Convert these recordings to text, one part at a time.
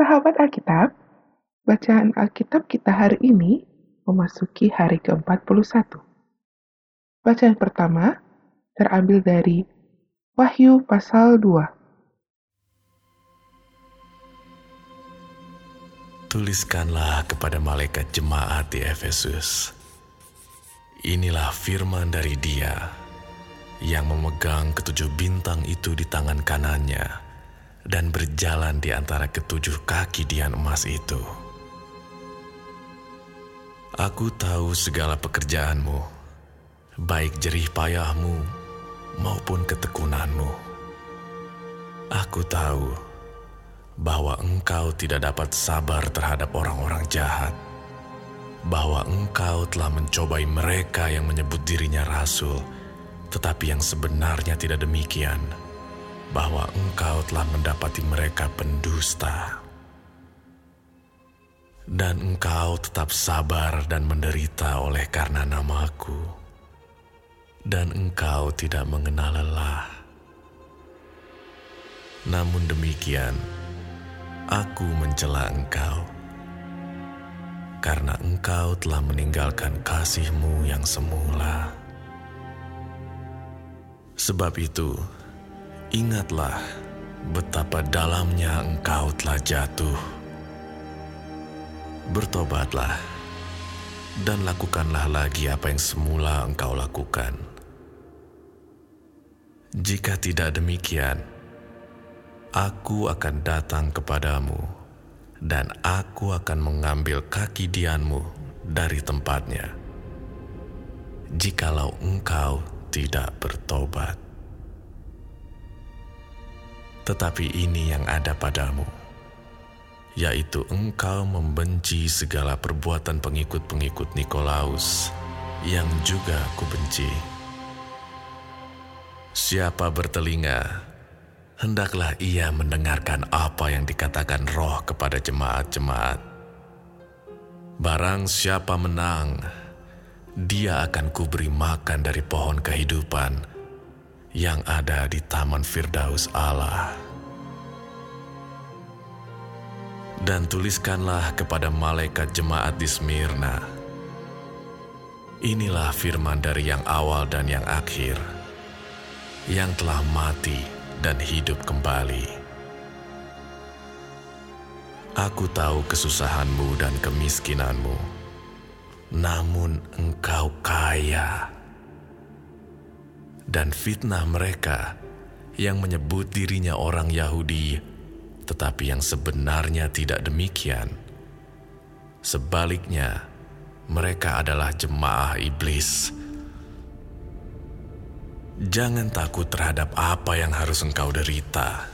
Sahabat Alkitab, bacaan Alkitab kita hari ini memasuki hari ke-41. Bacaan pertama terambil dari Wahyu pasal 2. Tuliskanlah kepada malaikat jemaat di Efesus. Inilah firman dari dia yang memegang ketujuh bintang itu di tangan kanannya dan berjalan di antara ketujuh kaki dian emas itu. Aku tahu segala pekerjaanmu, baik jerih payahmu maupun ketekunanmu. Aku tahu bahwa engkau tidak dapat sabar terhadap orang-orang jahat, bahwa engkau telah mencobai mereka yang menyebut dirinya rasul, tetapi yang sebenarnya tidak demikian, bahwa engkau telah mendapati mereka pendusta. Dan engkau tetap sabar dan menderita oleh karena namaku. Dan engkau tidak mengenal lelah. Namun demikian, aku mencela engkau. Karena engkau telah meninggalkan kasihmu yang semula. Sebab itu, ingatlah betapa dalamnya engkau telah jatuh. Bertobatlah dan lakukanlah lagi apa yang semula engkau lakukan. Jika tidak demikian, aku akan datang kepadamu dan aku akan mengambil kaki dianmu dari tempatnya. Jikalau engkau tidak bertobat. Tetapi ini yang ada padamu, yaitu engkau membenci segala perbuatan pengikut-pengikut Nikolaus yang juga aku benci. Siapa bertelinga, hendaklah ia mendengarkan apa yang dikatakan roh kepada jemaat-jemaat. Barang siapa menang, dia akan kuberi makan dari pohon kehidupan yang ada di Taman Firdaus Allah. Dan tuliskanlah kepada malaikat jemaat di Smyrna. Inilah firman dari yang awal dan yang akhir, yang telah mati dan hidup kembali. Aku tahu kesusahanmu dan kemiskinanmu namun engkau kaya. Dan fitnah mereka yang menyebut dirinya orang Yahudi, tetapi yang sebenarnya tidak demikian. Sebaliknya, mereka adalah jemaah iblis. Jangan takut terhadap apa yang harus engkau derita.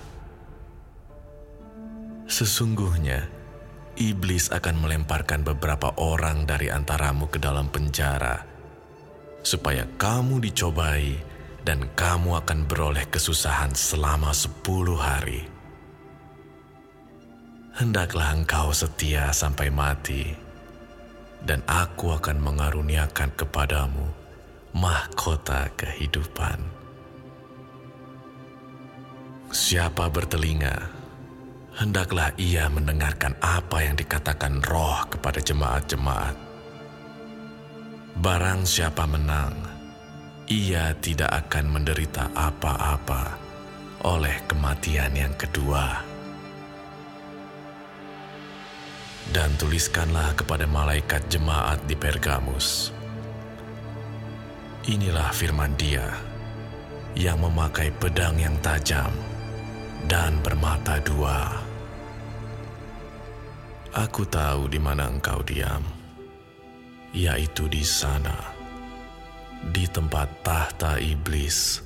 Sesungguhnya, iblis akan melemparkan beberapa orang dari antaramu ke dalam penjara, supaya kamu dicobai dan kamu akan beroleh kesusahan selama sepuluh hari. Hendaklah engkau setia sampai mati, dan aku akan mengaruniakan kepadamu mahkota kehidupan. Siapa bertelinga, hendaklah ia mendengarkan apa yang dikatakan roh kepada jemaat-jemaat. Barang siapa menang, ia tidak akan menderita apa-apa oleh kematian yang kedua. Dan tuliskanlah kepada malaikat jemaat di Pergamus. Inilah firman dia yang memakai pedang yang tajam dan bermata dua. Aku tahu di mana engkau diam, yaitu di sana, tempat tahta iblis,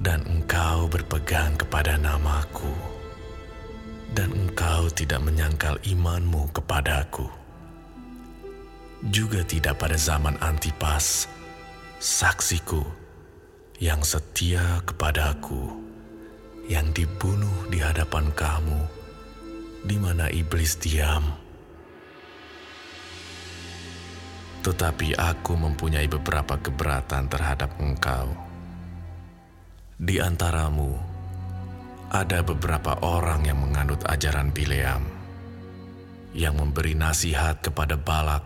dan engkau berpegang kepada namaku, dan engkau tidak menyangkal imanmu kepadaku. Juga tidak pada zaman Antipas, saksiku, yang setia kepadaku, yang dibunuh di hadapan kamu di mana iblis diam. Tetapi aku mempunyai beberapa keberatan terhadap engkau. Di antaramu, ada beberapa orang yang menganut ajaran Bileam yang memberi nasihat kepada Balak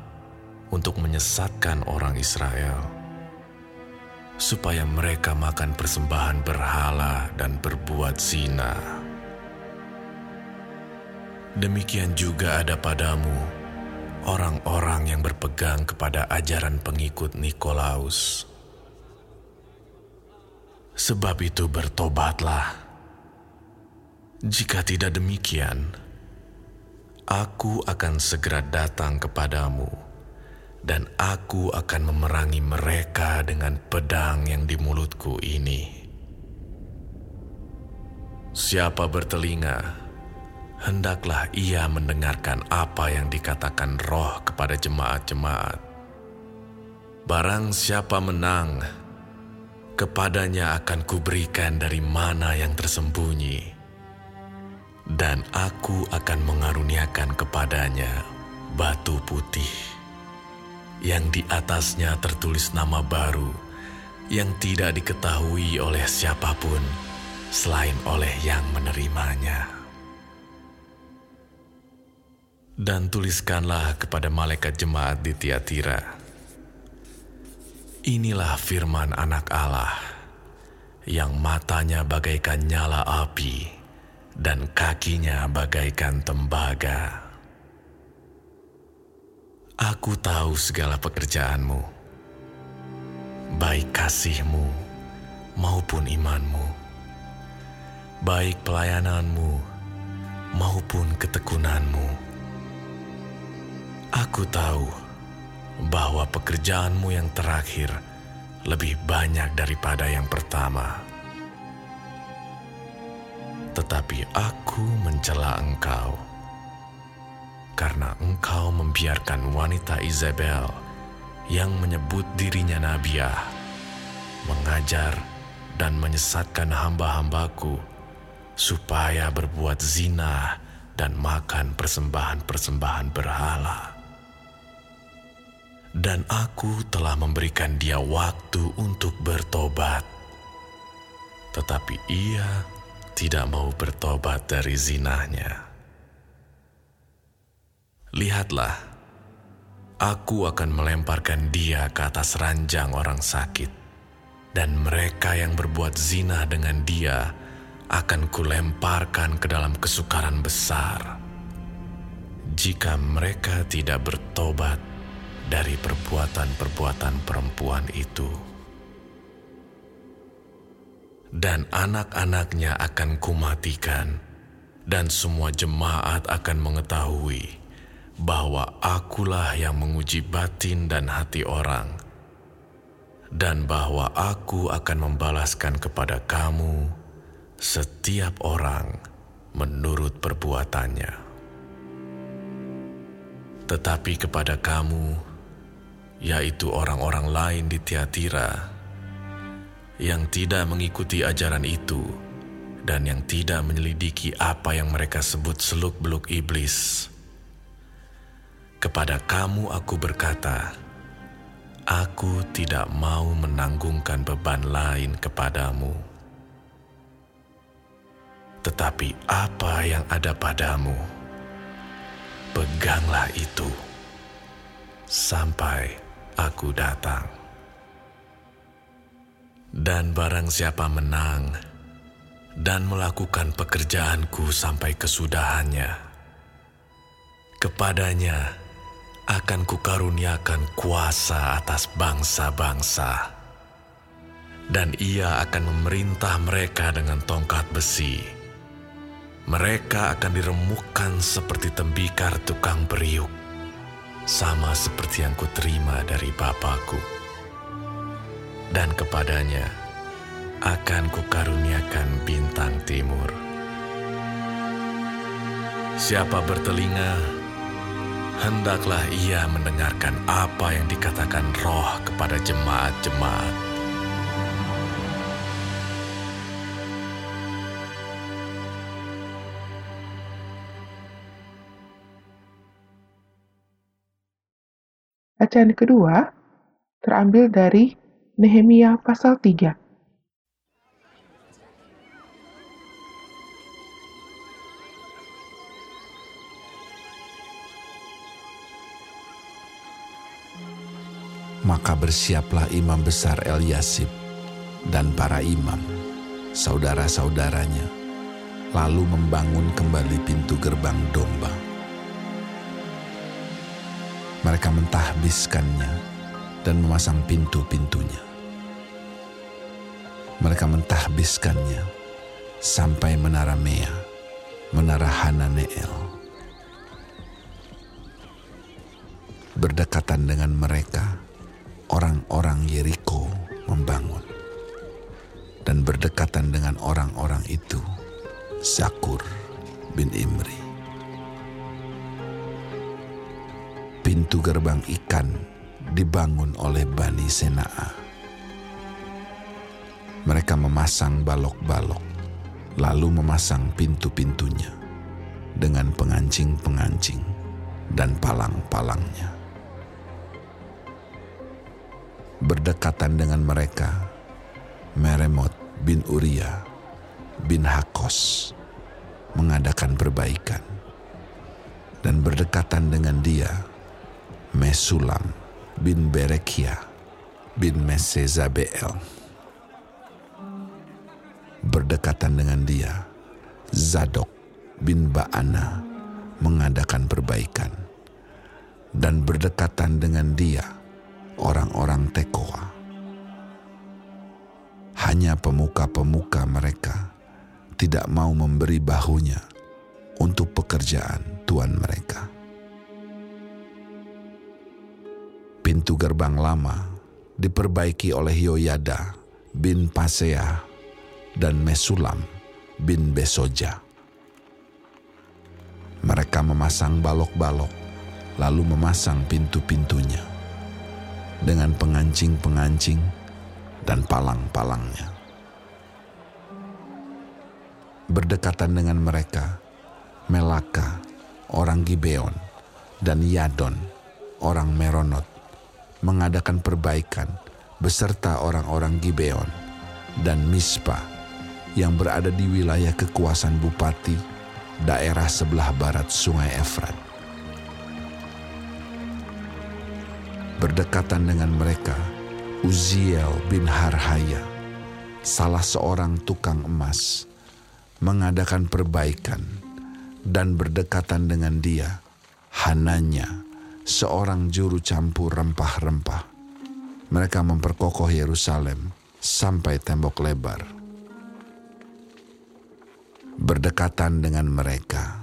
untuk menyesatkan orang Israel supaya mereka makan persembahan berhala dan berbuat zina. Demikian juga ada padamu orang-orang yang berpegang kepada ajaran pengikut Nikolaus. Sebab itu bertobatlah. Jika tidak demikian, aku akan segera datang kepadamu dan aku akan memerangi mereka dengan pedang yang di mulutku ini. Siapa bertelinga, hendaklah ia mendengarkan apa yang dikatakan roh kepada jemaat-jemaat. Barang siapa menang, kepadanya akan kuberikan dari mana yang tersembunyi, dan aku akan mengaruniakan kepadanya batu putih yang di atasnya tertulis nama baru yang tidak diketahui oleh siapa pun selain oleh yang menerimanya. Dan tuliskanlah kepada malaikat jemaat di Tiatira. Inilah firman anak Allah yang matanya bagaikan nyala api dan kakinya bagaikan tembaga. Aku tahu segala pekerjaanmu, baik kasihmu maupun imanmu, baik pelayananmu maupun ketekunanmu. Aku tahu bahwa pekerjaanmu yang terakhir lebih banyak daripada yang pertama. Tetapi aku mencela engkau karena engkau membiarkan wanita Isabel yang menyebut dirinya Nabiah mengajar dan menyesatkan hamba-hambaku supaya berbuat zina dan makan persembahan-persembahan berhala. Dan aku telah memberikan dia waktu untuk bertobat. Tetapi ia tidak mau bertobat dari zinahnya. Lihatlah, aku akan melemparkan dia ke atas ranjang orang sakit, dan mereka yang berbuat zina dengan dia akan kulemparkan ke dalam kesukaran besar. Jika mereka tidak bertobat dari perbuatan-perbuatan perempuan itu, dan anak-anaknya akan kumatikan, dan semua jemaat akan mengetahui bahwa akulah yang menguji batin dan hati orang, dan bahwa aku akan membalaskan kepada kamu setiap orang menurut perbuatannya. Tetapi kepada kamu, yaitu orang-orang lain di Tiatira, yang tidak mengikuti ajaran itu dan yang tidak menyelidiki apa yang mereka sebut seluk-beluk iblis, kepada kamu aku berkata, aku tidak mau menanggungkan beban lain kepadamu. Tetapi apa yang ada padamu, peganglah itu sampai aku datang. Dan barang siapa menang dan melakukan pekerjaanku sampai kesudahannya, kepadanya akan kukaruniakan kuasa atas bangsa-bangsa, dan ia akan memerintah mereka dengan tongkat besi. Mereka akan diremukkan seperti tembikar tukang periuk, sama seperti yang kuterima dari Bapakku. Dan kepadanya akan kukaruniakan bintang timur. Siapa bertelinga, hendaklah ia mendengarkan apa yang dikatakan roh kepada jemaat-jemaat. Bacaan kedua terambil dari Nehemia pasal 3. Maka bersiaplah imam besar El Eliasib dan para imam, saudara-saudaranya, lalu membangun kembali pintu gerbang domba mereka mentahbiskannya dan memasang pintu-pintunya. Mereka mentahbiskannya sampai menara Mea, menara Hananeel. Berdekatan dengan mereka, orang-orang Yeriko membangun. Dan berdekatan dengan orang-orang itu, Zakur bin Imri. Pintu gerbang ikan dibangun oleh Bani Senaa. Mereka memasang balok-balok, lalu memasang pintu-pintunya dengan pengancing-pengancing dan palang-palangnya. Berdekatan dengan mereka, Meremot bin Uria bin Hakos mengadakan perbaikan. Dan berdekatan dengan dia, Mesulam bin Berekia bin Mesezabel. Berdekatan dengan dia, Zadok bin Baana mengadakan perbaikan. Dan berdekatan dengan dia, orang-orang Tekoa. Hanya pemuka-pemuka mereka tidak mau memberi bahunya untuk pekerjaan tuan mereka. Pintu gerbang lama diperbaiki oleh Yoyada bin Pasea dan Mesulam bin Besoja. Mereka memasang balok-balok, lalu memasang pintu-pintunya dengan pengancing-pengancing dan palang-palangnya berdekatan dengan mereka, Melaka, orang Gibeon, dan Yadon, orang Meronot, mengadakan perbaikan beserta orang-orang Gibeon dan Mispa yang berada di wilayah kekuasaan bupati daerah sebelah barat sungai Efrat. Berdekatan dengan mereka, Uziel bin Harhaya, salah seorang tukang emas, mengadakan perbaikan dan berdekatan dengan dia, Hananya, seorang juru campur rempah-rempah. Mereka memperkokoh Yerusalem sampai tembok lebar. Berdekatan dengan mereka,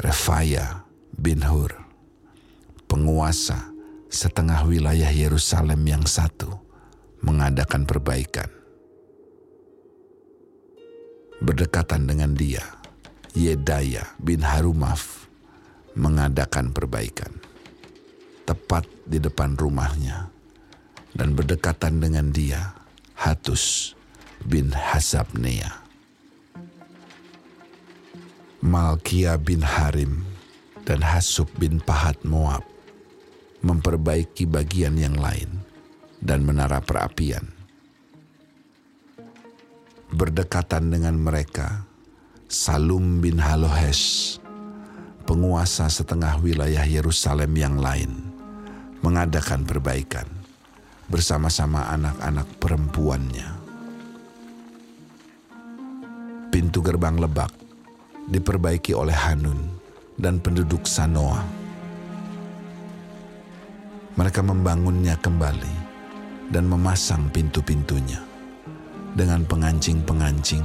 Refaya bin Hur, penguasa setengah wilayah Yerusalem yang satu, mengadakan perbaikan berdekatan dengan dia, Yedaya bin Harumaf mengadakan perbaikan tepat di depan rumahnya dan berdekatan dengan dia Hatus bin Hasabnea. Malkia bin Harim dan Hasub bin Pahat Moab memperbaiki bagian yang lain dan menara perapian berdekatan dengan mereka, Salum bin Halohes, penguasa setengah wilayah Yerusalem yang lain, mengadakan perbaikan bersama-sama anak-anak perempuannya. Pintu gerbang lebak diperbaiki oleh Hanun dan penduduk Sanoa. Mereka membangunnya kembali dan memasang pintu-pintunya dengan pengancing-pengancing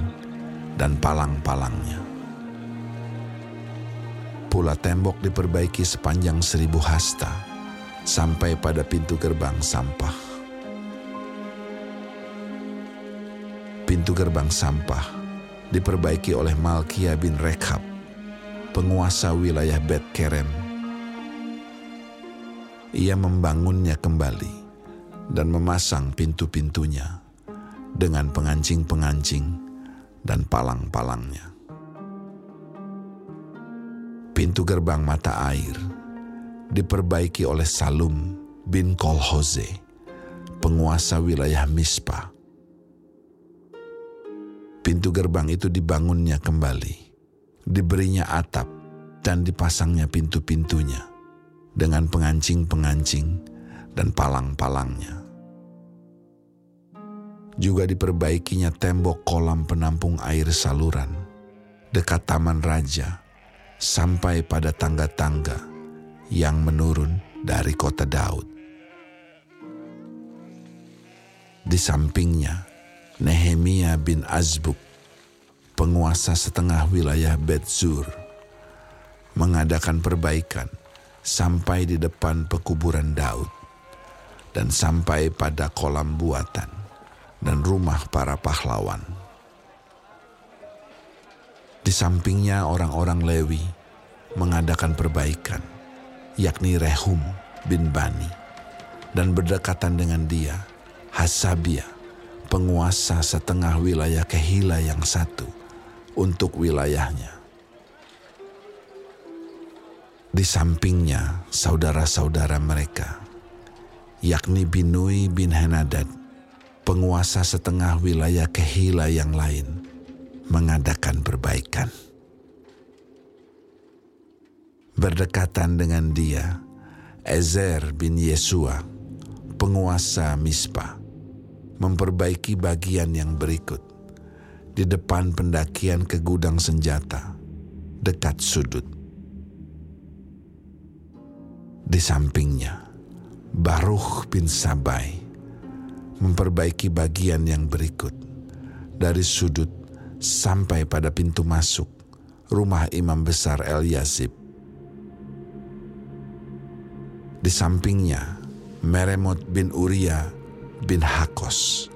dan palang-palangnya. Pula tembok diperbaiki sepanjang seribu hasta sampai pada pintu gerbang sampah. Pintu gerbang sampah diperbaiki oleh Malkia bin Rekab, penguasa wilayah Bet Kerem. Ia membangunnya kembali dan memasang pintu-pintunya dengan pengancing-pengancing dan palang-palangnya. Pintu gerbang mata air diperbaiki oleh Salum bin Kolhoze, penguasa wilayah Mispa. Pintu gerbang itu dibangunnya kembali, diberinya atap dan dipasangnya pintu-pintunya dengan pengancing-pengancing dan palang-palangnya. Juga diperbaikinya tembok kolam penampung air saluran dekat taman raja sampai pada tangga-tangga yang menurun dari kota Daud. Di sampingnya, Nehemia bin Azbuk, penguasa setengah wilayah Betzur, mengadakan perbaikan sampai di depan pekuburan Daud dan sampai pada kolam buatan dan rumah para pahlawan. Di sampingnya orang-orang Lewi mengadakan perbaikan, yakni Rehum bin Bani, dan berdekatan dengan dia, Hasabia, penguasa setengah wilayah Kehila yang satu untuk wilayahnya. Di sampingnya saudara-saudara mereka, yakni Binui bin Henadad, penguasa setengah wilayah Kehila yang lain, mengadakan perbaikan. Berdekatan dengan dia, Ezer bin Yesua, penguasa Mispa, memperbaiki bagian yang berikut. Di depan pendakian ke gudang senjata dekat sudut. Di sampingnya, Baruch bin Sabai memperbaiki bagian yang berikut. Dari sudut sampai pada pintu masuk rumah imam besar El Di sampingnya, Meremot bin Uria bin Hakos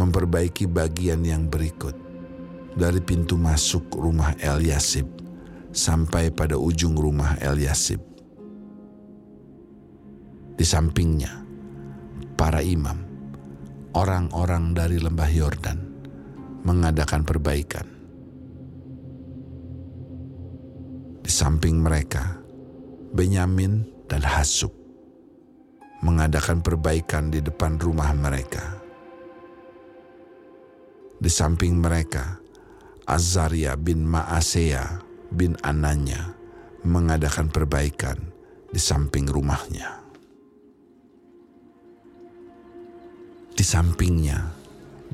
memperbaiki bagian yang berikut dari pintu masuk rumah El Yasib sampai pada ujung rumah El Yasib. Di sampingnya, para imam, orang-orang dari lembah Yordan, mengadakan perbaikan. Di samping mereka, Benyamin dan Hasub mengadakan perbaikan di depan rumah mereka. Di samping mereka, Azaria bin Maasea bin Ananya mengadakan perbaikan di samping rumahnya. Di sampingnya,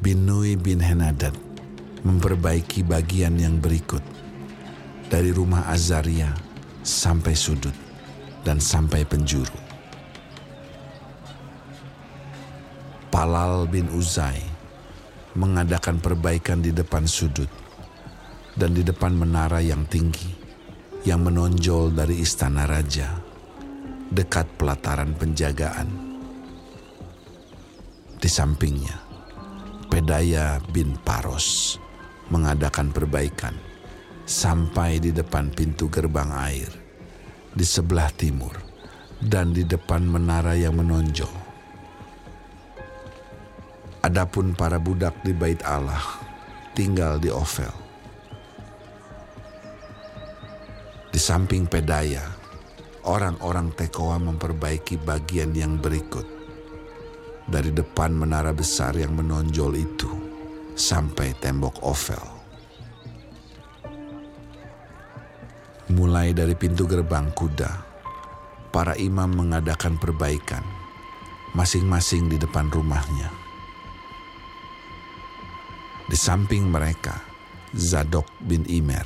Binui bin Henadad memperbaiki bagian yang berikut dari rumah Azaria sampai sudut dan sampai penjuru. Palal bin Uzai mengadakan perbaikan di depan sudut dan di depan menara yang tinggi yang menonjol dari istana raja dekat pelataran penjagaan di sampingnya, Pedaya bin Paros mengadakan perbaikan sampai di depan pintu gerbang air di sebelah timur dan di depan menara yang menonjol. Adapun para budak di bait Allah tinggal di Ovel. Di samping Pedaya, orang-orang Tekoa memperbaiki bagian yang berikut dari depan menara besar yang menonjol itu sampai tembok oval. Mulai dari pintu gerbang kuda, para imam mengadakan perbaikan masing-masing di depan rumahnya. Di samping mereka, Zadok bin Imer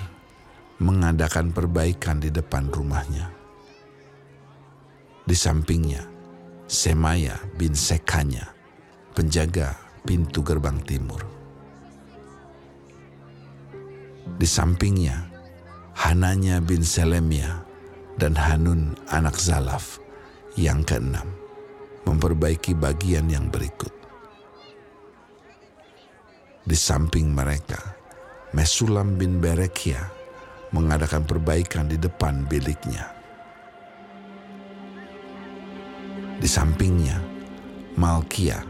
mengadakan perbaikan di depan rumahnya. Di sampingnya, Semaya bin Sekanya, penjaga pintu gerbang timur. Di sampingnya, Hananya bin Selemia dan Hanun anak Zalaf yang keenam. Memperbaiki bagian yang berikut. Di samping mereka, Mesulam bin Berekia mengadakan perbaikan di depan biliknya. Di sampingnya, Malkia,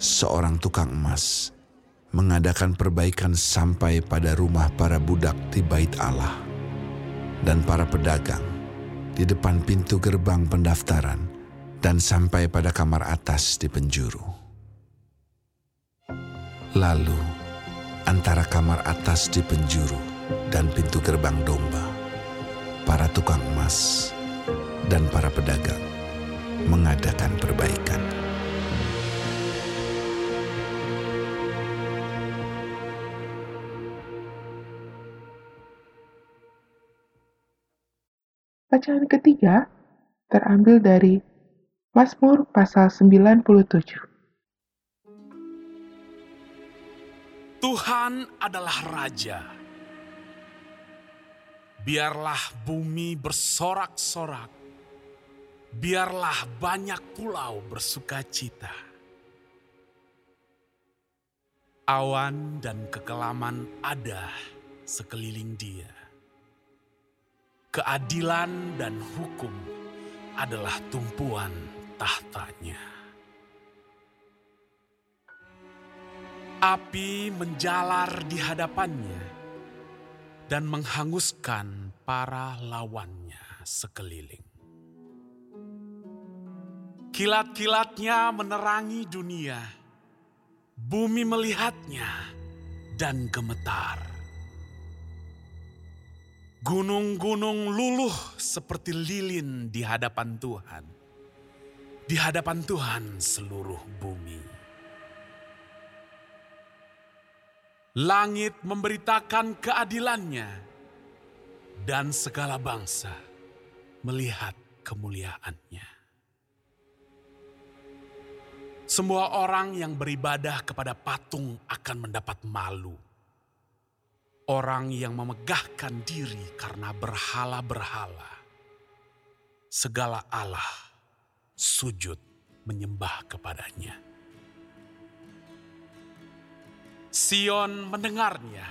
seorang tukang emas, mengadakan perbaikan sampai pada rumah para budak di bait Allah dan para pedagang di depan pintu gerbang pendaftaran dan sampai pada kamar atas di penjuru. Lalu, antara kamar atas di penjuru dan pintu gerbang domba, para tukang emas dan para pedagang mengadakan perbaikan. Bacaan ketiga terambil dari Mazmur pasal 97. Tuhan adalah Raja. Biarlah bumi bersorak-sorak. Biarlah banyak pulau bersuka cita. Awan dan kekelaman ada sekeliling dia. Keadilan dan hukum adalah tumpuan tahtanya. Api menjalar di hadapannya dan menghanguskan para lawannya sekeliling. Kilat-kilatnya menerangi dunia, bumi melihatnya dan gemetar. Gunung-gunung luluh seperti lilin di hadapan Tuhan. Di hadapan Tuhan seluruh bumi. Langit memberitakan keadilannya dan segala bangsa melihat kemuliaannya. Semua orang yang beribadah kepada patung akan mendapat malu orang yang memegahkan diri karena berhala-berhala. Segala Allah sujud menyembah kepadanya. Sion mendengarnya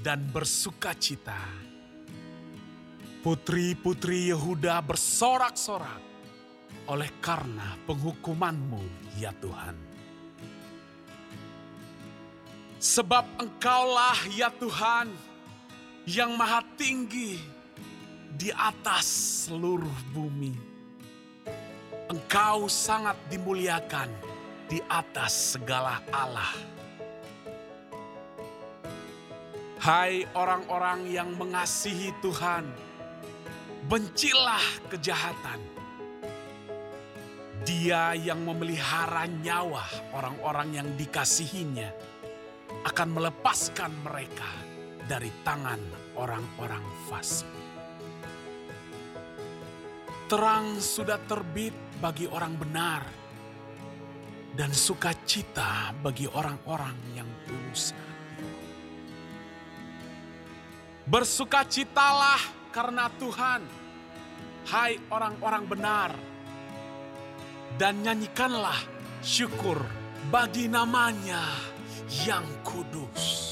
dan bersuka cita. Putri-putri Yehuda bersorak-sorak oleh karena penghukumanmu ya Tuhan. Sebab engkaulah ya Tuhan yang maha tinggi di atas seluruh bumi. Engkau sangat dimuliakan di atas segala Allah. Hai orang-orang yang mengasihi Tuhan, bencilah kejahatan. Dia yang memelihara nyawa orang-orang yang dikasihinya akan melepaskan mereka dari tangan orang-orang fasik. Terang sudah terbit bagi orang benar, dan sukacita bagi orang-orang yang tulus hati. Bersukacitalah karena Tuhan, hai orang-orang benar, dan nyanyikanlah syukur bagi namanya yang kudus.